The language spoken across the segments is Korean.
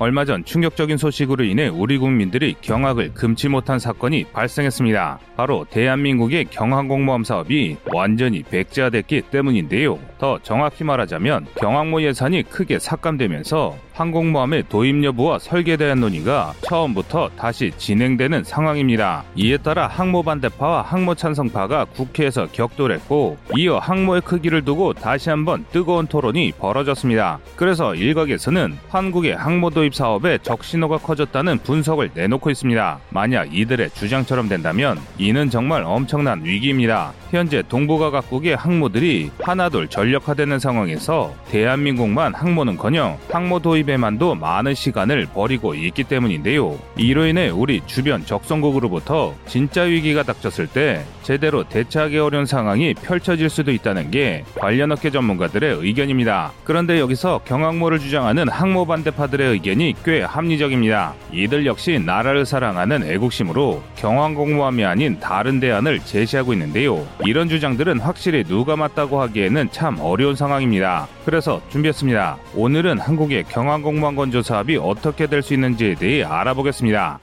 얼마 전 충격적인 소식으로 인해 우리 국민들이 경악을 금치 못한 사건이 발생했습니다. 바로 대한민국의 경항공모함 사업이 완전히 백지화됐기 때문인데요. 더 정확히 말하자면 경항모 예산이 크게 삭감되면서 항공모함의 도입 여부와 설계에 대한 논의가 처음부터 다시 진행되는 상황입니다. 이에 따라 항모 반대파와 항모 찬성파가 국회에서 격돌했고 이어 항모의 크기를 두고 다시 한번 뜨거운 토론이 벌어졌습니다. 그래서 일각에서는 한국의 항모 도입 사업에 적신호가 커졌다는 분석을 내놓고 있습니다. 만약 이들의 주장처럼 된다면 이는 정말 엄청난 위기입니다. 현재 동북아 각국의 항모들이 하나둘 전력화되는 상황에서 대한민국만 항모는커녕 항모 도입 에만도 많은 시간을 버리고 있기 때문인데요. 이로 인해 우리 주변 적성국으로부터 진짜 위기가 닥쳤을 때 제대로 대처하기 어려운 상황이 펼쳐질 수도 있다는 게 관련 업계 전문가들의 의견입니다. 그런데 여기서 경항모를 주장하는 항모 반대파들의 의견이 꽤 합리적입니다. 이들 역시 나라를 사랑하는 애국심으로 경항공모함이 아닌 다른 대안을 제시하고 있는데요. 이런 주장들은 확실히 누가 맞다고 하기에는 참 어려운 상황입니다. 그래서 준비했습니다. 오늘은 한국의 경항 공모함 건조 사업이 어떻게 될 수 있는지에 대해 알아보겠습니다.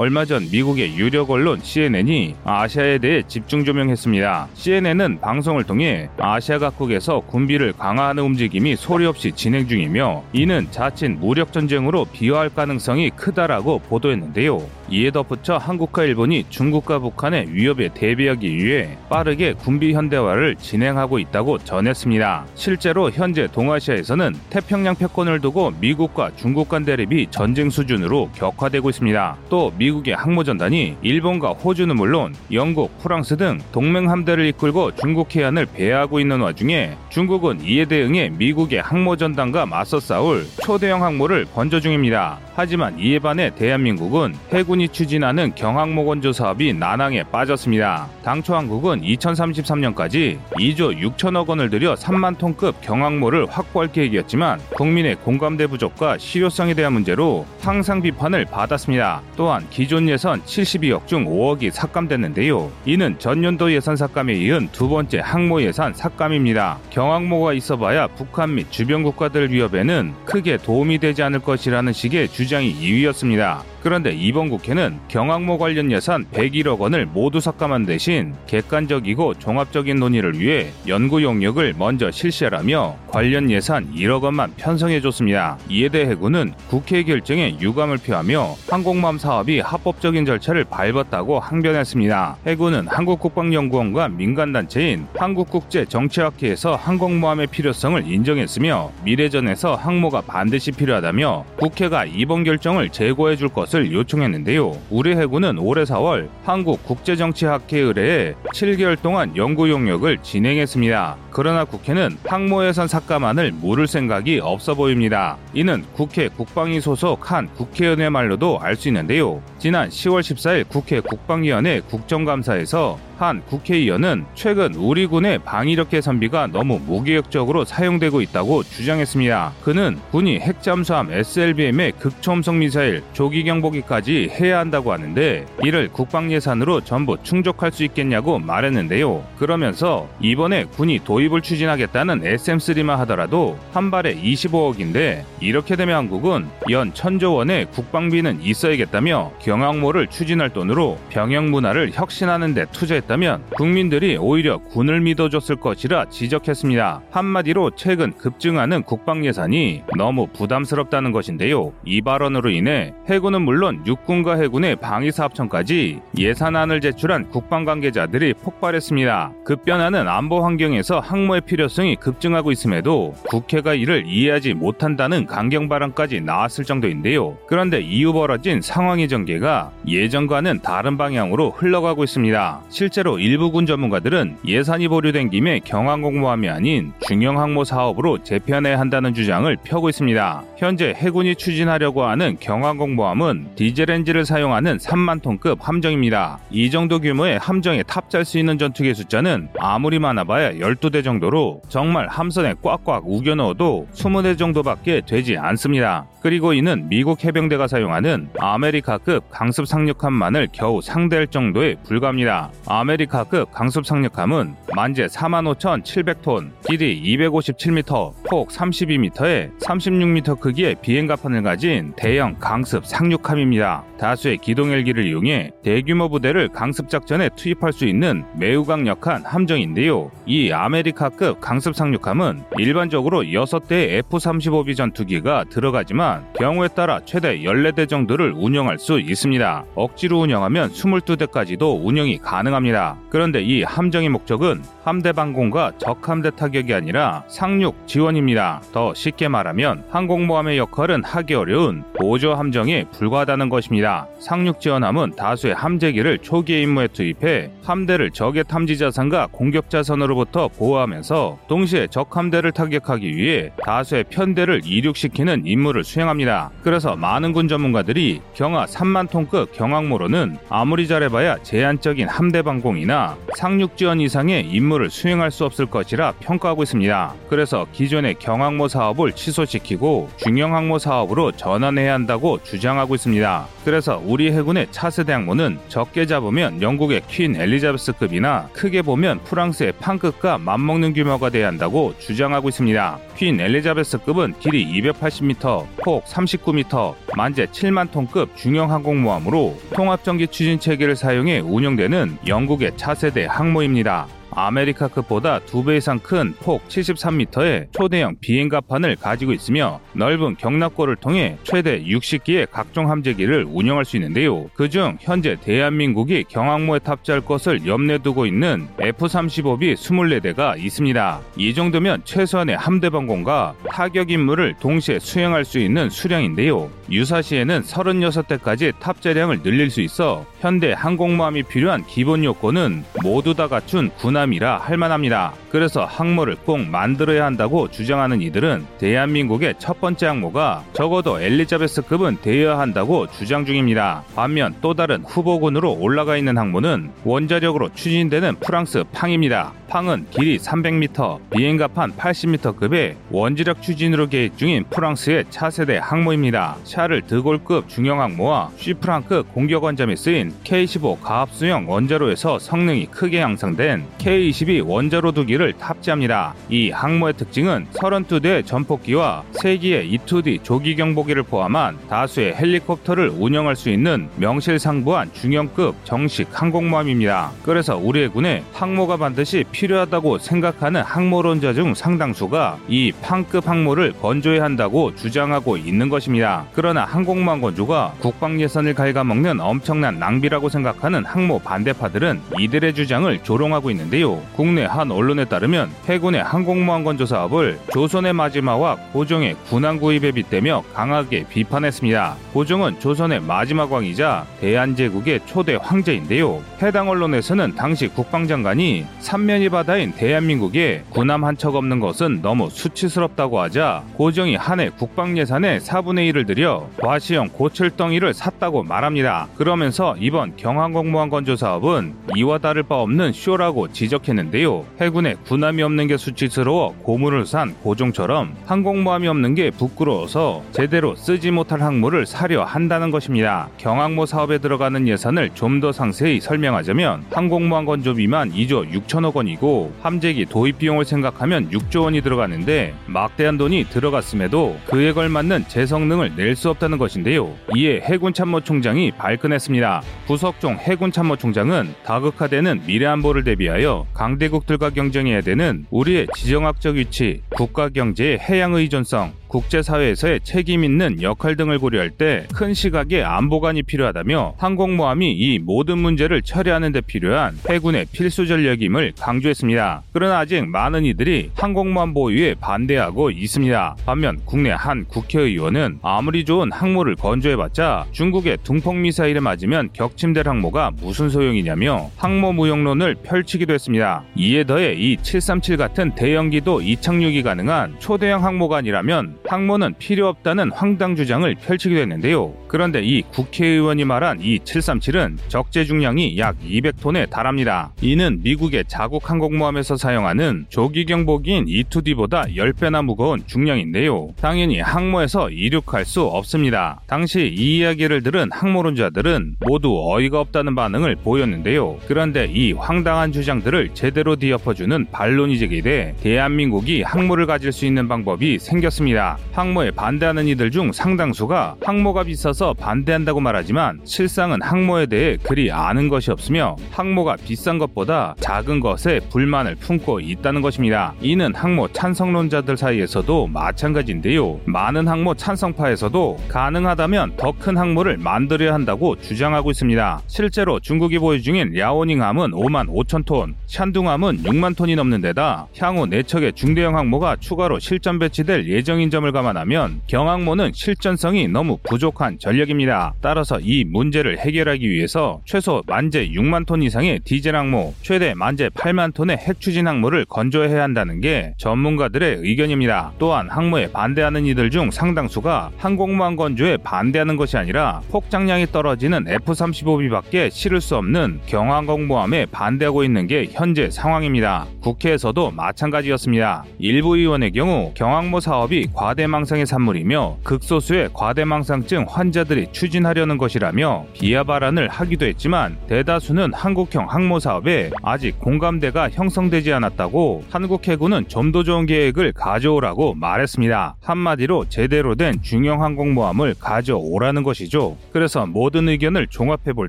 얼마 전 미국의 유력 언론 CNN이 아시아에 대해 집중 조명했습니다. CNN은 방송을 통해 아시아 각국에서 군비를 강화하는 움직임이 소리 없이 진행 중이며 이는 자칫 무력 전쟁으로 비화할 가능성이 크다라고 보도했는데요. 이에 덧붙여 한국과 일본이 중국과 북한의 위협에 대비하기 위해 빠르게 군비 현대화를 진행하고 있다고 전했습니다. 실제로 현재 동아시아에서는 태평양 패권을 두고 미국과 중국 간 대립이 전쟁 수준으로 격화되고 있습니다. 또 미 국의 항모전단이 일본과 호주는 물론 영국, 프랑스 등 동맹 함대를 이끌고 중국 해안을 배회하고 있는 와중에 중국은 이에 대응해 미국의 항모전단과 맞서 싸울 초대형 항모를 건조 중입니다. 하지만 이에 반해 대한민국은 해군이 추진하는 경항모 건조 사업이 난항에 빠졌습니다. 당초 한국은 2033년까지 2조 6천억 원을 들여 3만 톤급 경항모를 확보할 계획이었지만 국민의 공감대 부족과 실효성에 대한 문제로 항상 비판을 받았습니다. 또한 기존 예산 72억 중 5억이 삭감됐는데요. 이는 전년도 예산 삭감에 이은 두 번째 항모 예산 삭감입니다. 경항모가 있어봐야 북한 및 주변 국가들 위협에는 크게 도움이 되지 않을 것이라는 식의 주장이 2위였습니다. 그런데 이번 국회는 경항모 관련 예산 101억 원을 모두 삭감한 대신 객관적이고 종합적인 논의를 위해 연구 용역을 먼저 실시하라며 관련 예산 1억 원만 편성해줬습니다. 이에 대해 해군은 국회 결정에 유감을 표하며 항공모함 사업이 합법적인 절차를 밟았다고 항변했습니다. 해군은 한국국방연구원과 민간단체인 한국국제정치학회에서 항공모함의 필요성을 인정했으며 미래전에서 항모가 반드시 필요하다며 국회가 이번 결정을 재고해 줄 것. 것을 요청했는데요. 우리 해군은 올해 4월 한국국제정치학회 의뢰에 7개월 동안 연구 용역을 진행했습니다. 그러나 국회는 항모 예산 삭감안을 물을 생각이 없어 보입니다. 이는 국회 국방위 소속 한 국회의원의 말로도 알 수 있는데요. 지난 10월 14일 국회 국방위원회 국정감사에서 한 국회의원은 최근 우리 군의 방위력 개선비가 너무 무계획적으로 사용되고 있다고 주장했습니다. 그는 군이 핵잠수함 SLBM의 극초음속 미사일 조기 경보기까지 해야 한다고 하는데 이를 국방 예산으로 전부 충족할 수 있겠냐고 말했는데요. 그러면서 이번에 군이 도입을 추진하겠다는 SM3만 하더라도 한 발에 25억인데 이렇게 되면 한국은 연 천조 원의 국방비는 있어야겠다며 경항모를 추진할 돈으로 병역 문화를 혁신하는 데 투자했다. 있었다면 국민들이 오히려 군을 믿어줬을 것이라 지적했습니다. 한마디로 최근 급증하는 국방 예산이 너무 부담스럽다는 것인데요. 이 발언으로 인해 해군은 물론 육군과 해군의 방위사업청까지 예산안을 제출한 국방 관계자들이 폭발했습니다. 급변하는 안보 환경에서 항모의 필요성이 급증하고 있음에도 국회가 이를 이해하지 못한다는 강경 발언까지 나왔을 정도인데요. 그런데 이후 벌어진 상황의 전개가 예전과는 다른 방향으로 흘러가고 있습니다. 실제 실제로 일부 군 전문가들은 예산이 보류된 김에 경항공모함이 아닌 중형항모 사업으로 재편해야 한다는 주장을 펴고 있습니다. 현재 해군이 추진하려고 하는 경항공모함은 디젤 엔진을 사용하는 3만 톤급 함정입니다. 이 정도 규모의 함정에 탑재할 수 있는 전투기 숫자는 아무리 많아봐야 12대 정도로 정말 함선에 꽉꽉 우겨 넣어도 20대 정도밖에 되지 않습니다. 그리고 이는 미국 해병대가 사용하는 아메리카급 강습 상륙함만을 겨우 상대할 정도에 불과합니다. 아메리카급 강습 상륙함은 만재 45,700톤, 길이 257m, 폭 32m에 36m 크기의 비행갑판을 가진 대형 강습 상륙함입니다. 다수의 기동 헬기를 이용해 대규모 부대를 강습 작전에 투입할 수 있는 매우 강력한 함정인데요. 이 아메리카급 강습 상륙함은 일반적으로 6대의 F-35B 전투기가 들어가지만 경우에 따라 최대 14대 정도를 운영할 수 있습니다. 억지로 운영하면 22대까지도 운영이 가능합니다. 그런데 이 함정의 목적은 함대 방공과 적함대 타격이 아니라 상륙 지원입니다. 더 쉽게 말하면 항공모함의 역할은 하기 어려운 보조 함정에 불과하다는 것입니다. 상륙 지원함은 다수의 함재기를 초기의 임무에 투입해 함대를 적의 탐지 자산과 공격 자산으로부터 보호하면서 동시에 적 함대를 타격하기 위해 다수의 편대를 이륙시키는 임무를 수행합니다. 그래서 많은 군 전문가들이 경하 3만 톤급 경항모로는 아무리 잘해봐야 제한적인 함대 방공이나 상륙 지원 이상의 임 무를 수행할 수 없을 것이라 평가하고 있습니다. 그래서 기존의 경항모 사업을 취소시키고 중형 항모 사업으로 전환해야 한다고 주장하고 있습니다. 그래서 우리 해군의 차세대 항모는 적게 잡으면 영국의 퀸 엘리자베스급이나 크게 보면 프랑스의 판급과 맞먹는 규모가 돼야 한다고 주장하고 있습니다. 퀸 엘리자베스급은 길이 280m, 폭 39m, 만재 7만 톤급 중형 항공모함으로 통합전기 추진 체계를 사용해 운영되는 영국의 차세대 항모입니다. 아메리카급보다 2배 이상 큰 폭 73m의 초대형 비행갑판을 가지고 있으며 넓은 경납고를 통해 최대 60기의 각종 함재기를 운영할 수 있는데요. 그중 현재 대한민국이 경항모에 탑재할 것을 염두에 두고 있는 F-35B 24대가 있습니다. 이 정도면 최소한의 함대 방공과 타격 임무를 동시에 수행할 수 있는 수량인데요. 유사시에는 36대까지 탑재량을 늘릴 수 있어 현대 항공모함이 필요한 기본 요건은 모두 다 갖춘 군함 이라 할 만합니다. 그래서 항모를 꼭 만들어야 한다고 주장하는 이들은 대한민국의 첫 번째 항모가 적어도 엘리자베스급은 되어야 한다고 주장 중입니다. 반면 또 다른 후보군으로 올라가 있는 항모는 원자력으로 추진되는 프랑스 팡입니다. 팡은 길이 300m, 비행갑판 80m급의 원자력 추진으로 계획 중인 프랑스의 차세대 항모입니다. 샤를 드골급 중형 항모와 쉬프랑크 공격 원잠에 쓰인 K-15 가압수형 원자로에서 성능이 크게 향상된 K-22 원자로 두기를 탑재합니다. 이 항모의 특징은 32대 전폭기와 3기의 E2D 조기 경보기를 포함한 다수의 헬리콥터를 운영할 수 있는 명실상부한 중형급 정식 항공모함입니다. 그래서 우리 해군에 항모가 반드시 필요하다고 생각하는 항모론자 중 상당수가 이 팡급 항모를 건조해야 한다고 주장하고 있는 것입니다. 그러나 항공모함 건조가 국방 예산을 갉아먹는 엄청난 낭비라고 생각하는 항모 반대파들은 이들의 주장을 조롱하고 있는데 요. 국내 한 언론에 따르면 해군의 항공모함 건 조 사업을 조선의 마지막과 고종의 군함 구입에 빗대며 강하게 비판했습니다. 고종은 조선의 마지막 왕이자 대한제국의 초대 황제인데요. 해당 언론에서는 당시 국방장관이 삼면이 바다인 대한민국에 군함 한 척 없는 것은 너무 수치스럽다고 하자 고종이 한해 국방 예산의 4분의 1을 들여 과시형 고철덩이를 샀다고 말합니다. 그러면서 이번 경항공모함 건조 사업은 이와 다를 바 없는 쇼라고 지적 했는데요. 해군에 군함이 없는 게 수치스러워 고물을 산 고종처럼 항공모함이 없는 게 부끄러워서 제대로 쓰지 못할 항모를 사려 한다는 것입니다. 경항모 사업에 들어가는 예산을 좀 더 상세히 설명하자면 항공모함 건조비만 2조 6천억 원이고 함재기 도입 비용을 생각하면 6조 원이 들어가는데 막대한 돈이 들어갔음에도 그에 걸맞는 재성능을 낼 수 없다는 것인데요. 이에 해군참모총장이 발끈했습니다. 부석종 해군참모총장은 다극화되는 미래 안보를 대비하여 강대국들과 경쟁해야 되는 우리의 지정학적 위치, 국가 경제의 해양 의존성, 국제사회에서의 책임 있는 역할 등을 고려할 때 큰 시각의 안보관이 필요하다며 항공모함이 이 모든 문제를 처리하는 데 필요한 해군의 필수 전력임을 강조했습니다. 그러나 아직 많은 이들이 항공모함 보유에 반대하고 있습니다. 반면 국내 한 국회의원은 아무리 좋은 항모를 건조해봤자 중국의 둥펑 미사일에 맞으면 격침될 항모가 무슨 소용이냐며 항모 무용론을 펼치기도 했습니다. 이에 더해 이 737 같은 대형기도 이착륙이 가능한 초대형 항모가 아니라면 항모는 필요 없다는 황당 주장을 펼치기도 했는데요. 그런데 이 국회의원이 말한 이 737은 적재 중량이 약 200톤에 달합니다. 이는 미국의 자국 항공모함에서 사용하는 조기 경보기인 E2D보다 10배나 무거운 중량인데요. 당연히 항모에서 이륙할 수 없습니다. 당시 이 이야기를 들은 항모론자들은 모두 어이가 없다는 반응을 보였는데요. 그런데 이 황당한 주장들을 제대로 뒤엎어주는 반론이 제기돼 대한민국이 항모를 가질 수 있는 방법이 생겼습니다. 항모에 반대하는 이들 중 상당수가 항모가 비싸서 반대한다고 말하지만 실상은 항모에 대해 그리 아는 것이 없으며 항모가 비싼 것보다 작은 것에 불만을 품고 있다는 것입니다. 이는 항모 찬성론자들 사이에서도 마찬가지인데요. 많은 항모 찬성파에서도 가능하다면 더 큰 항모를 만들어야 한다고 주장하고 있습니다. 실제로 중국이 보유 중인 랴오닝함은 5만 5천 톤, 샨둥함은 6만 톤이 넘는 데다 향후 4척의 중대형 항모가 추가로 실전 배치될 예정인 점을 감안하면 경항모는 실전성이 너무 부족한 전력입니다. 따라서 이 문제를 해결하기 위해서 최소 만재 6만 톤 이상의 디젤 항모, 최대 만재 8만 톤의 핵 추진 항모를 건조해야 한다는 게 전문가들의 의견입니다. 또한 항모에 반대하는 이들 중 상당수가 항공모함 건조에 반대하는 것이 아니라 폭장량이 떨어지는 F-35B밖에 실을 수 없는 경항공모함에 반대하고 있는 게 현재 상황입니다. 국회에서도 마찬가지였습니다. 일부 의원의 경우 경항모 사업이 과 대망상의 산물이며 극소수의 과대망상증 환자들이 추진하려는 것이라며 비하 발언을 하기도 했지만 대다수는 한국형 항모 사업에 아직 공감대가 형성되지 않았다고 한국 해군은 좀 더 좋은 계획을 가져오라고 말했습니다. 한마디로 제대로 된 중형 항공모함을 가져오라는 것이죠. 그래서 모든 의견을 종합해 볼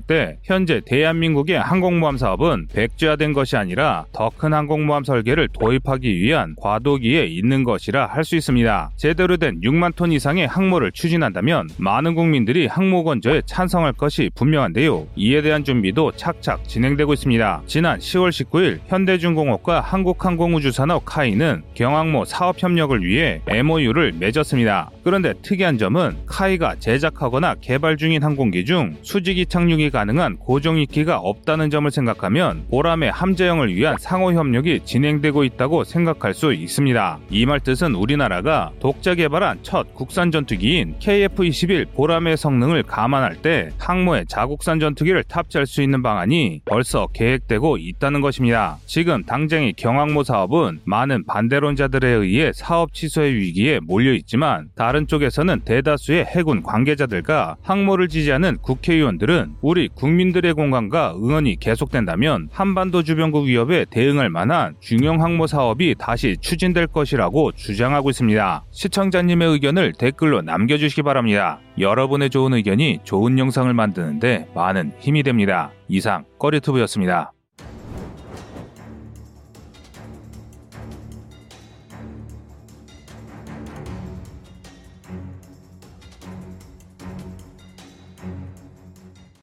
때 현재 대한민국의 항공모함 사업은 백지화된 것이 아니라 더 큰 항공모함 설계를 도입하기 위한 과도기에 있는 것이라 할 수 있습니다. 제 대로 된 6만 톤 이상의 항모를 추진한다면 많은 국민들이 항모 건조에 찬성할 것이 분명한데요. 이에 대한 준비도 착착 진행되고 있습니다. 지난 10월 19일 현대중공업과 한국항공우주산업 카이는 경항모 사업 협력을 위해 MOU를 맺었습니다. 그런데 특이한 점은 카이가 제작하거나 개발 중인 항공기 중 수직이 착륙이 가능한 고정익기가 없다는 점을 생각하면 보람의 함재형을 위한 상호 협력이 진행되고 있다고 생각할 수 있습니다. 이 말 뜻은 우리나라가 독자 개발한 첫 국산 전투기인 KF-21 보람의 성능을 감안할 때 항모에 자국산 전투기를 탑재할 수 있는 방안이 벌써 계획되고 있다는 것입니다. 지금 당장의 경항모 사업은 많은 반대론자들에 의해 사업 취소의 위기에 몰려 있지만 다른 쪽에서는 대다수의 해군 관계자들과 항모를 지지하는 국회의원들은 우리 국민들의 공감과 응원이 계속된다면 한반도 주변국 위협에 대응할 만한 중형 항모 사업이 다시 추진될 것이라고 주장하고 있습니다. 시청자님의 의견을 댓글로 남겨주시기 바랍니다. 여러분의 좋은 의견이 좋은 영상을 만드는데 많은 힘이 됩니다. 이상 꺼리투브였습니다.